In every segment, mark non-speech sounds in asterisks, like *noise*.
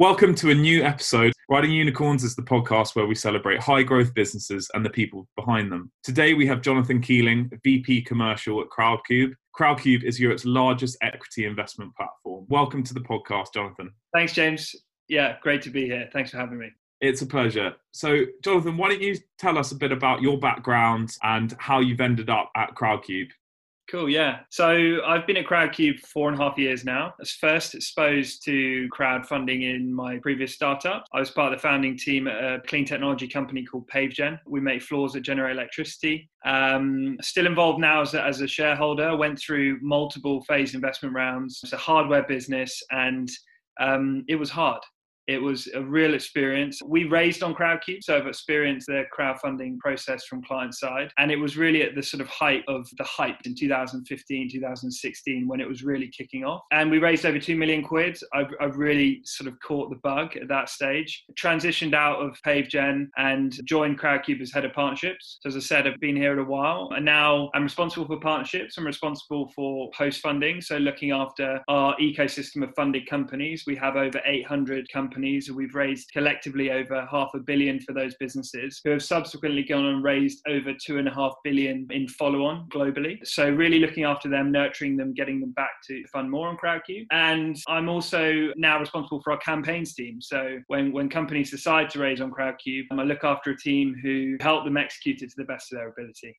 Welcome to a new episode. Riding Unicorns is the podcast where we celebrate high growth businesses and the people behind them. Today we have Jonathan Keeling, VP Commercial at Crowdcube. Crowdcube is Europe's largest equity investment platform. Welcome to the podcast, Jonathan. Thanks, James. Yeah, great to be here. Thanks for having me. It's a pleasure. So, Jonathan, why don't you tell us a bit about your background and how you've ended up at Crowdcube? Cool, yeah. So I've been at Crowdcube for four and a half years now. I was first exposed to crowdfunding in my previous startup. I was part of the founding team at a clean technology company called PaveGen. We make floors that generate electricity. Um, still involved now as a, as a shareholder. Went through multiple phase investment rounds. It's a hardware business, and um, it was hard. It was a real experience. We raised on Crowdcube, so I've experienced the crowdfunding process from client side. And it was really at the sort of height of the hype in 2015, 2016, when it was really kicking off. And we raised over 2 million quid. I've, I've really sort of caught the bug at that stage. Transitioned out of PaveGen and joined Crowdcube as head of partnerships. So as I said, I've been here a while. And now I'm responsible for partnerships. I'm responsible for post funding. So looking after our ecosystem of funded companies. We have over 800 companies companies. We've raised collectively over half a billion for those businesses who have subsequently gone and raised over two and a half billion in follow on globally. So, really looking after them, nurturing them, getting them back to fund more on Crowdcube. And I'm also now responsible for our campaigns team. So, when, when companies decide to raise on Crowdcube, I look after a team who help them execute it to the best of their ability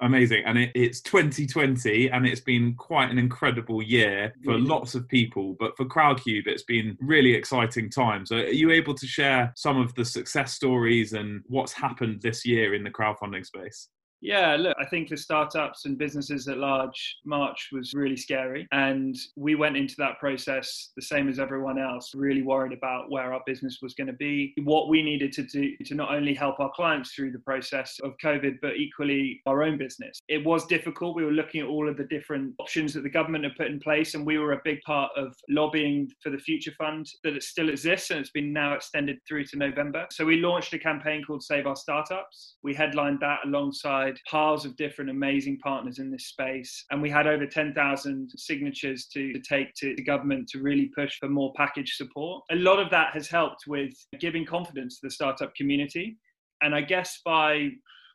amazing. And it, it's 2020 and it's been quite an incredible year for lots of people. But for crowdcube it's been really exciting times. So are you able to share some of the success stories and what's happened this year in the crowdfunding space yeah, look, I think for startups and businesses at large, March was really scary. And we went into that process the same as everyone else, really worried about where our business was going to be, what we needed to do to not only help our clients through the process of COVID, but equally our own business. It was difficult. We were looking at all of the different options that the government had put in place, and we were a big part of lobbying for the Future Fund that it still exists and it's been now extended through to November. So we launched a campaign called Save Our Startups. We headlined that alongside alongside piles of different amazing partners in this space. And we had over 10,000 signatures to, to take to the government to really push for more package support. A lot of that has helped with giving confidence to the startup community. And I guess by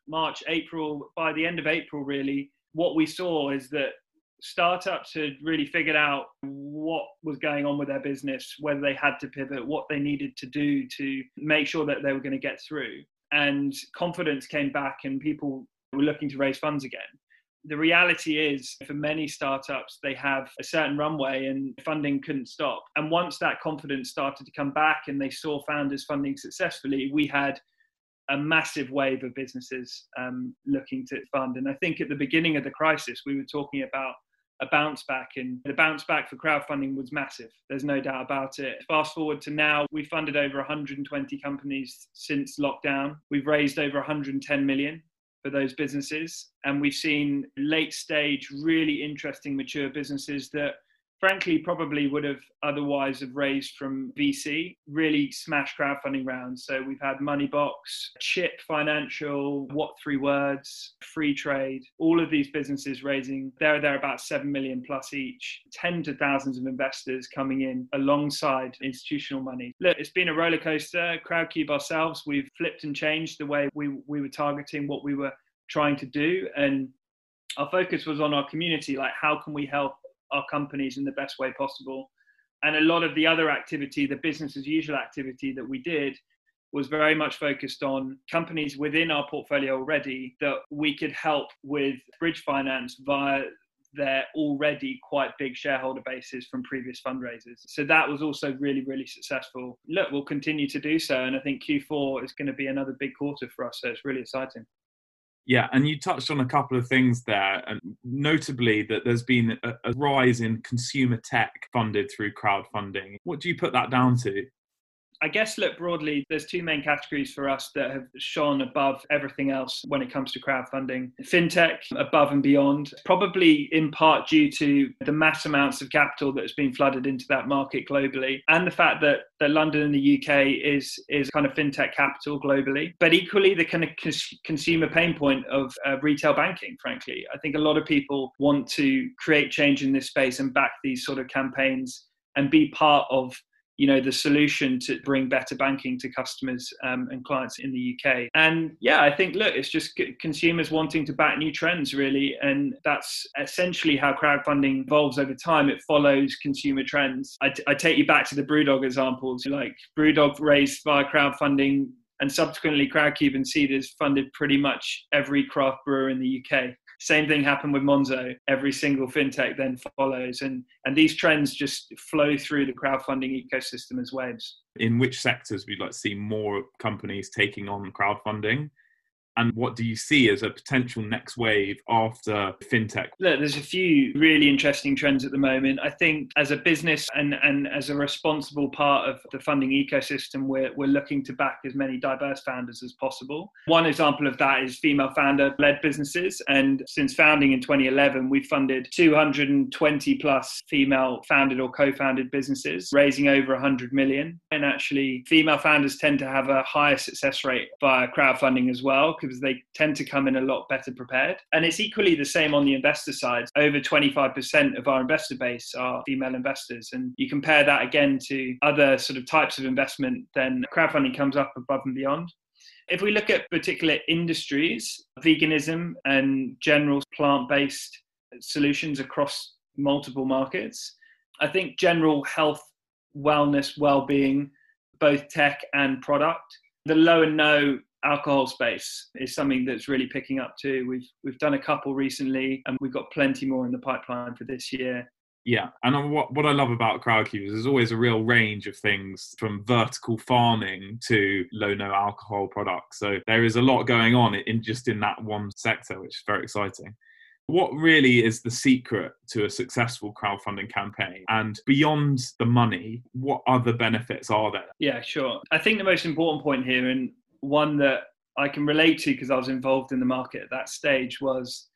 March, April, by the end of April, really, what we saw is that startups had really figured out what was going on with their business, whether they had to pivot, what they needed to do to make sure that they were going to get through. And confidence came back, and people were looking to raise funds again. The reality is, for many startups, they have a certain runway and funding couldn't stop. And once that confidence started to come back and they saw founders funding successfully, we had a massive wave of businesses um, looking to fund. And I think at the beginning of the crisis, we were talking about a bounce back, and the bounce back for crowdfunding was massive. There's no doubt about it. Fast forward to now, we funded over 120 companies since lockdown. We've raised over 110 million for those businesses. And we've seen late stage, really interesting, mature businesses that frankly probably would have otherwise have raised from VC, really smash crowdfunding rounds. So we've had Moneybox, Chip Financial, What Three Words, Freetrade. all of these businesses raising there they're about seven million plus each, tens of thousands of investors coming in alongside institutional money. Look, it's been a roller coaster. Crowdcube ourselves, we've flipped and changed the way we, we were targeting what we were trying to do. And our focus was on our community, like how can we help our companies in the best way possible. And a lot of the other activity, the business as usual activity that we did, was very much focused on companies within our portfolio already that we could help with bridge finance via their already quite big shareholder bases from previous fundraisers. So that was also really, really successful. Look, we'll continue to do so. And I think Q4 is going to be another big quarter for us. So it's really exciting. Yeah, and you touched on a couple of things there, and notably that there's been a, a, rise in consumer tech funded through crowdfunding. What do you put that down to? I guess, look broadly, there's two main categories for us that have shone above everything else when it comes to crowdfunding. FinTech, above and beyond, probably in part due to the mass amounts of capital that has been flooded into that market globally, and the fact that, that London and the UK is, is kind of FinTech capital globally. But equally, the kind of cons- consumer pain point of uh, retail banking, frankly. I think a lot of people want to create change in this space and back these sort of campaigns and be part of you know the solution to bring better banking to customers um, and clients in the UK. And yeah, I think look, it's just consumers wanting to back new trends really, and that's essentially how crowdfunding evolves over time. It follows consumer trends. I, t- I take you back to the BrewDog examples. Like BrewDog raised via crowdfunding. And subsequently, Crowdcube and Seedrs funded pretty much every craft brewer in the UK. Same thing happened with Monzo. Every single fintech then follows, and and these trends just flow through the crowdfunding ecosystem as waves. In which sectors would like to see more companies taking on crowdfunding? And what do you see as a potential next wave after fintech? Look, there's a few really interesting trends at the moment. I think as a business and, and as a responsible part of the funding ecosystem, we're, we're looking to back as many diverse founders as possible. One example of that is female founder led businesses. And since founding in 2011, we've funded 220 plus female founded or co founded businesses, raising over 100 million. And actually, female founders tend to have a higher success rate via crowdfunding as well because they tend to come in a lot better prepared. And it's equally the same on the investor side. Over 25% of our investor base are female investors. And you compare that again to other sort of types of investment, then crowdfunding comes up above and beyond. If we look at particular industries, veganism and general plant based solutions across multiple markets, I think general health, wellness, well being, both tech and product. The low and no alcohol space is something that's really picking up too. We've we've done a couple recently, and we've got plenty more in the pipeline for this year. Yeah, and what what I love about Crowdcube is there's always a real range of things from vertical farming to low no alcohol products. So there is a lot going on in just in that one sector, which is very exciting. What really is the secret to a successful crowdfunding campaign? And beyond the money, what other benefits are there? Yeah, sure. I think the most important point here, and one that I can relate to because I was involved in the market at that stage was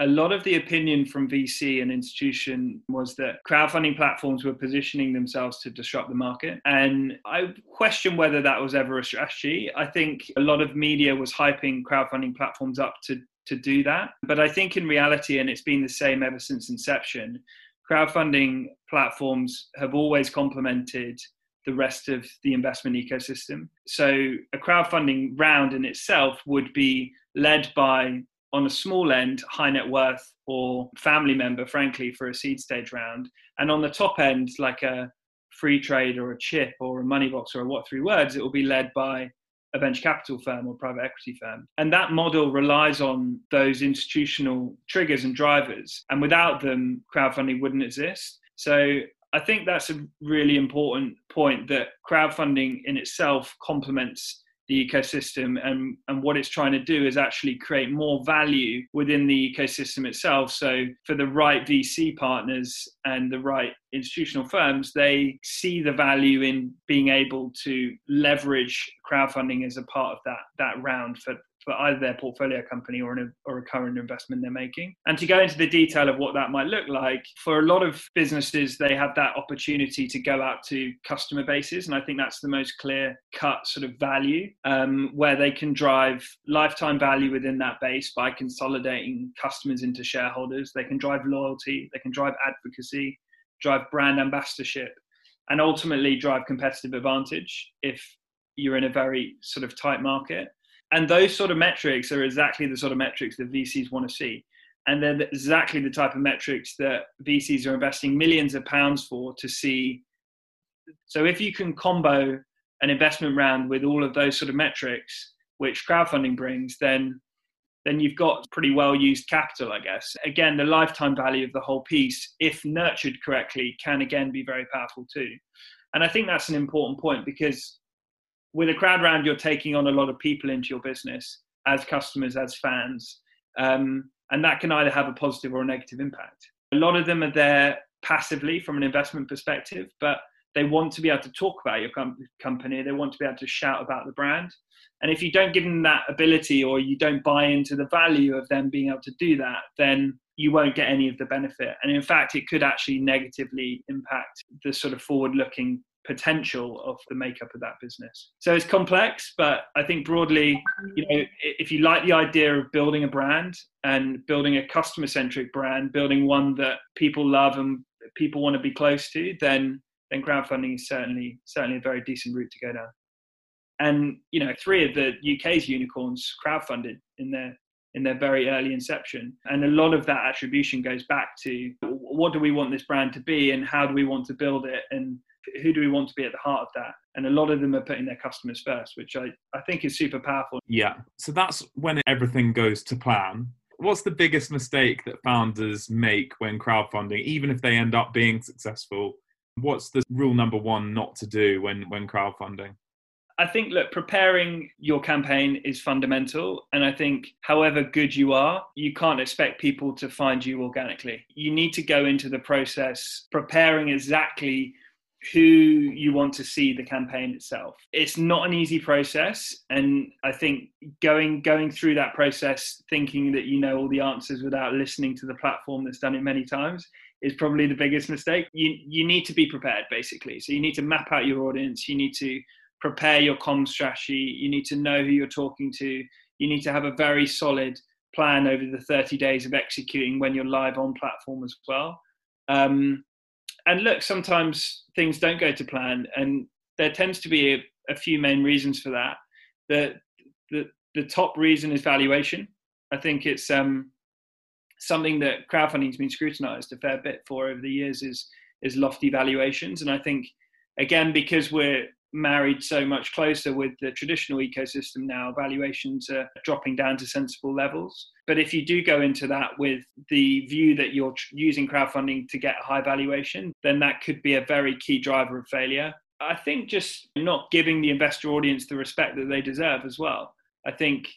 a lot of the opinion from VC and institution was that crowdfunding platforms were positioning themselves to disrupt the market. And I question whether that was ever a strategy. I think a lot of media was hyping crowdfunding platforms up to, to do that. But I think in reality, and it's been the same ever since inception, crowdfunding platforms have always complemented the rest of the investment ecosystem. So a crowdfunding round in itself would be led by, on a small end, high net worth or family member, frankly, for a seed stage round. And on the top end, like a Freetrade or a chip or a money box or a what three words, it will be led by a venture capital firm or private equity firm. And that model relies on those institutional triggers and drivers. And without them, crowdfunding wouldn't exist. So I think that's a really important point that crowdfunding in itself complements the ecosystem and, and what it's trying to do is actually create more value within the ecosystem itself. So for the right VC partners and the right institutional firms, they see the value in being able to leverage crowdfunding as a part of that that round for for either their portfolio company or, an, or a current investment they're making. And to go into the detail of what that might look like, for a lot of businesses, they have that opportunity to go out to customer bases. And I think that's the most clear cut sort of value um, where they can drive lifetime value within that base by consolidating customers into shareholders. They can drive loyalty, they can drive advocacy, drive brand ambassadorship, and ultimately drive competitive advantage if you're in a very sort of tight market and those sort of metrics are exactly the sort of metrics that VCs want to see. And they're exactly the type of metrics that VCs are investing millions of pounds for to see. So if you can combo an investment round with all of those sort of metrics, which crowdfunding brings, then then you've got pretty well used capital, I guess. Again, the lifetime value of the whole piece, if nurtured correctly, can again be very powerful too. And I think that's an important point because with a crowd round, you're taking on a lot of people into your business as customers, as fans, um, and that can either have a positive or a negative impact. A lot of them are there passively from an investment perspective, but they want to be able to talk about your com- company. They want to be able to shout about the brand. And if you don't give them that ability or you don't buy into the value of them being able to do that, then you won't get any of the benefit. And in fact, it could actually negatively impact the sort of forward looking potential of the makeup of that business. So it's complex, but I think broadly, you know, if you like the idea of building a brand and building a customer centric brand, building one that people love and people want to be close to, then then crowdfunding is certainly certainly a very decent route to go down. And you know, three of the UK's unicorns crowdfunded in their in their very early inception. And a lot of that attribution goes back to what do we want this brand to be and how do we want to build it and who do we want to be at the heart of that? And a lot of them are putting their customers first, which I, I think is super powerful. Yeah. So that's when everything goes to plan. What's the biggest mistake that founders make when crowdfunding, even if they end up being successful? What's the rule number one not to do when, when crowdfunding? I think, look, preparing your campaign is fundamental. And I think, however good you are, you can't expect people to find you organically. You need to go into the process preparing exactly who you want to see the campaign itself. It's not an easy process, and I think going going through that process, thinking that you know all the answers without listening to the platform that's done it many times, is probably the biggest mistake. You you need to be prepared, basically. So you need to map out your audience. You need to prepare your com strategy. You need to know who you're talking to. You need to have a very solid plan over the 30 days of executing when you're live on platform as well. Um, and look, sometimes things don't go to plan, and there tends to be a, a few main reasons for that. The, the the top reason is valuation. I think it's um, something that crowdfunding has been scrutinized a fair bit for over the years is is lofty valuations, and I think again because we're married so much closer with the traditional ecosystem now. Valuations are dropping down to sensible levels. But if you do go into that with the view that you're using crowdfunding to get a high valuation, then that could be a very key driver of failure. I think just not giving the investor audience the respect that they deserve as well. I think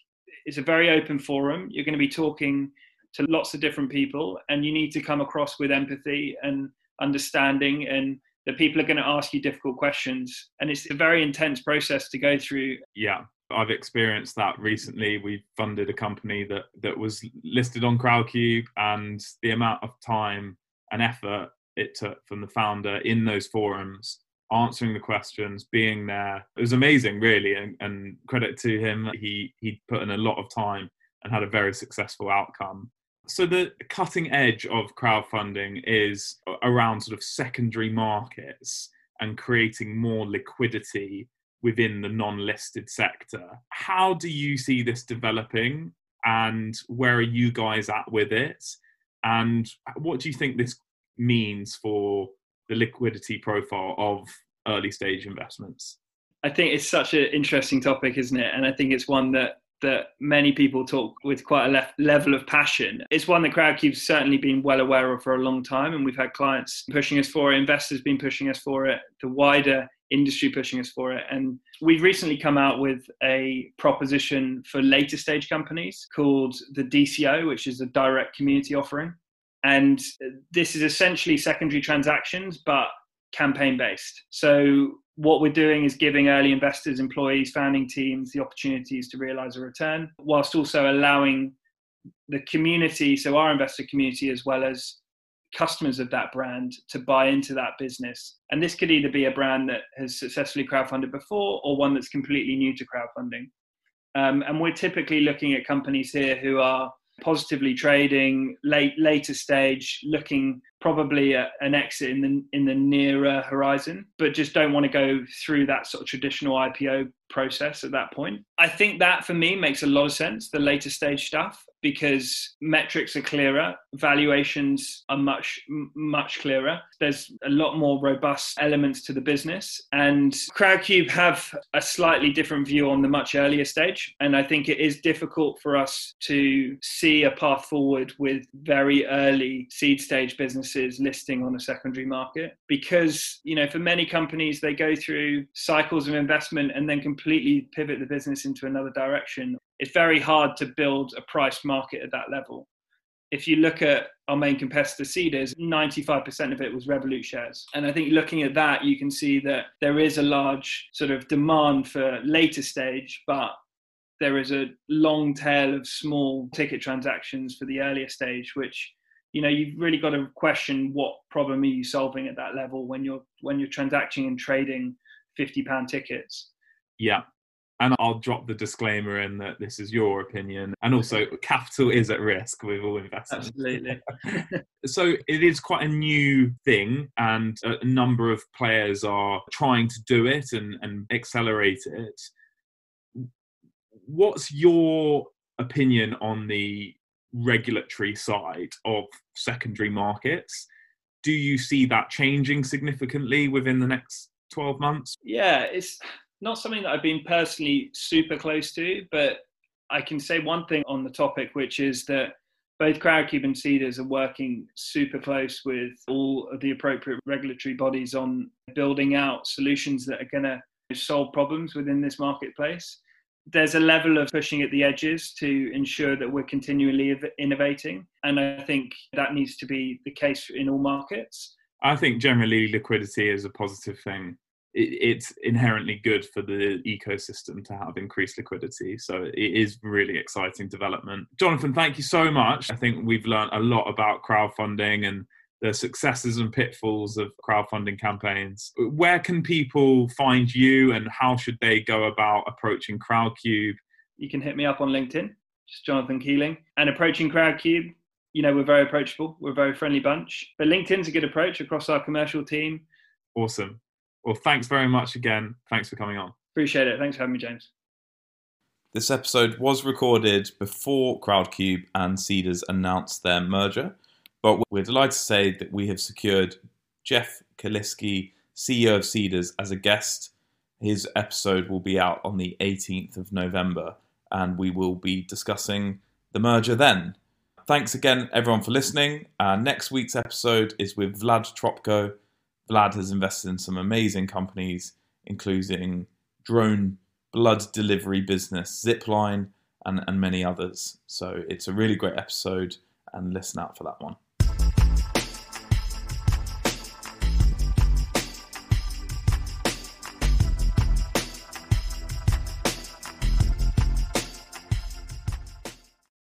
it's a very open forum. You're going to be talking to lots of different people, and you need to come across with empathy and understanding and that people are going to ask you difficult questions and it's a very intense process to go through. Yeah i've experienced that recently. We funded a company that that was listed on crowdcube and the amount of time and effort it took from the founder in those forums answering the questions being there it was amazing really and, and credit to him. He he put in a lot of time and had a very successful outcome so the cutting edge of crowdfunding is around sort of secondary markets and creating more liquidity within the non-listed sector. How do you see this developing and where are you guys at with it? And what do you think this means for the liquidity profile of early stage investments? I think it's such an interesting topic, isn't it? And I think it's one that that many people talk with quite a le- level of passion. It's one that CrowdCube's certainly been well aware of for a long time, and we've had clients pushing us for it, investors been pushing us for it, the wider industry pushing us for it. And we've recently come out with a proposition for later stage companies called the DCO, which is a direct community offering. And this is essentially secondary transactions, but campaign based. So what we're doing is giving early investors, employees, founding teams the opportunities to realize a return, whilst also allowing the community, so our investor community, as well as customers of that brand, to buy into that business. And this could either be a brand that has successfully crowdfunded before or one that's completely new to crowdfunding. Um, and we're typically looking at companies here who are positively trading, late later stage, looking probably at an exit in the in the nearer horizon, but just don't want to go through that sort of traditional IPO process at that point. I think that for me makes a lot of sense, the later stage stuff, because metrics are clearer, valuations are much, much clearer. There's a lot more robust elements to the business. And Crowdcube have a slightly different view on the much earlier stage. And I think it is difficult for us to see a path forward with very early seed stage businesses listing on a secondary market because, you know, for many companies, they go through cycles of investment and then completely pivot the business into another direction it's very hard to build a price market at that level. If you look at our main competitor Seedrs, 95% of it was Revolut shares. And I think looking at that, you can see that there is a large sort of demand for later stage, but there is a long tail of small ticket transactions for the earlier stage, which you know you've really got to question what problem are you solving at that level when you're when you're transacting and trading 50 pound tickets yeah And I'll drop the disclaimer in that this is your opinion. And also, *laughs* capital is at risk with all investments. Absolutely. *laughs* so, it is quite a new thing, and a number of players are trying to do it and, and accelerate it. What's your opinion on the regulatory side of secondary markets? Do you see that changing significantly within the next 12 months? Yeah, it's not something that I've been personally super close to, but I can say one thing on the topic, which is that both Crowdcube and Seedrs are working super close with all of the appropriate regulatory bodies on building out solutions that are going to solve problems within this marketplace. There's a level of pushing at the edges to ensure that we're continually innovating. And I think that needs to be the case in all markets. I think generally liquidity is a positive thing it's inherently good for the ecosystem to have increased liquidity. So it is really exciting development. Jonathan, thank you so much. I think we've learned a lot about crowdfunding and the successes and pitfalls of crowdfunding campaigns. Where can people find you and how should they go about approaching Crowdcube? You can hit me up on LinkedIn, just Jonathan Keeling. And approaching Crowdcube, you know, we're very approachable. We're a very friendly bunch. But LinkedIn's a good approach across our commercial team. Awesome. Well, thanks very much again. Thanks for coming on. Appreciate it. Thanks for having me, James. This episode was recorded before Crowdcube and Seedrs announced their merger, but we're delighted to say that we have secured Jeff Kelisky, CEO of Seedrs, as a guest. His episode will be out on the 18th of November, and we will be discussing the merger then. Thanks again, everyone, for listening. Uh, next week's episode is with Vlad Tropko Vlad has invested in some amazing companies, including drone blood delivery business Zipline and, and many others. So it's a really great episode and listen out for that one.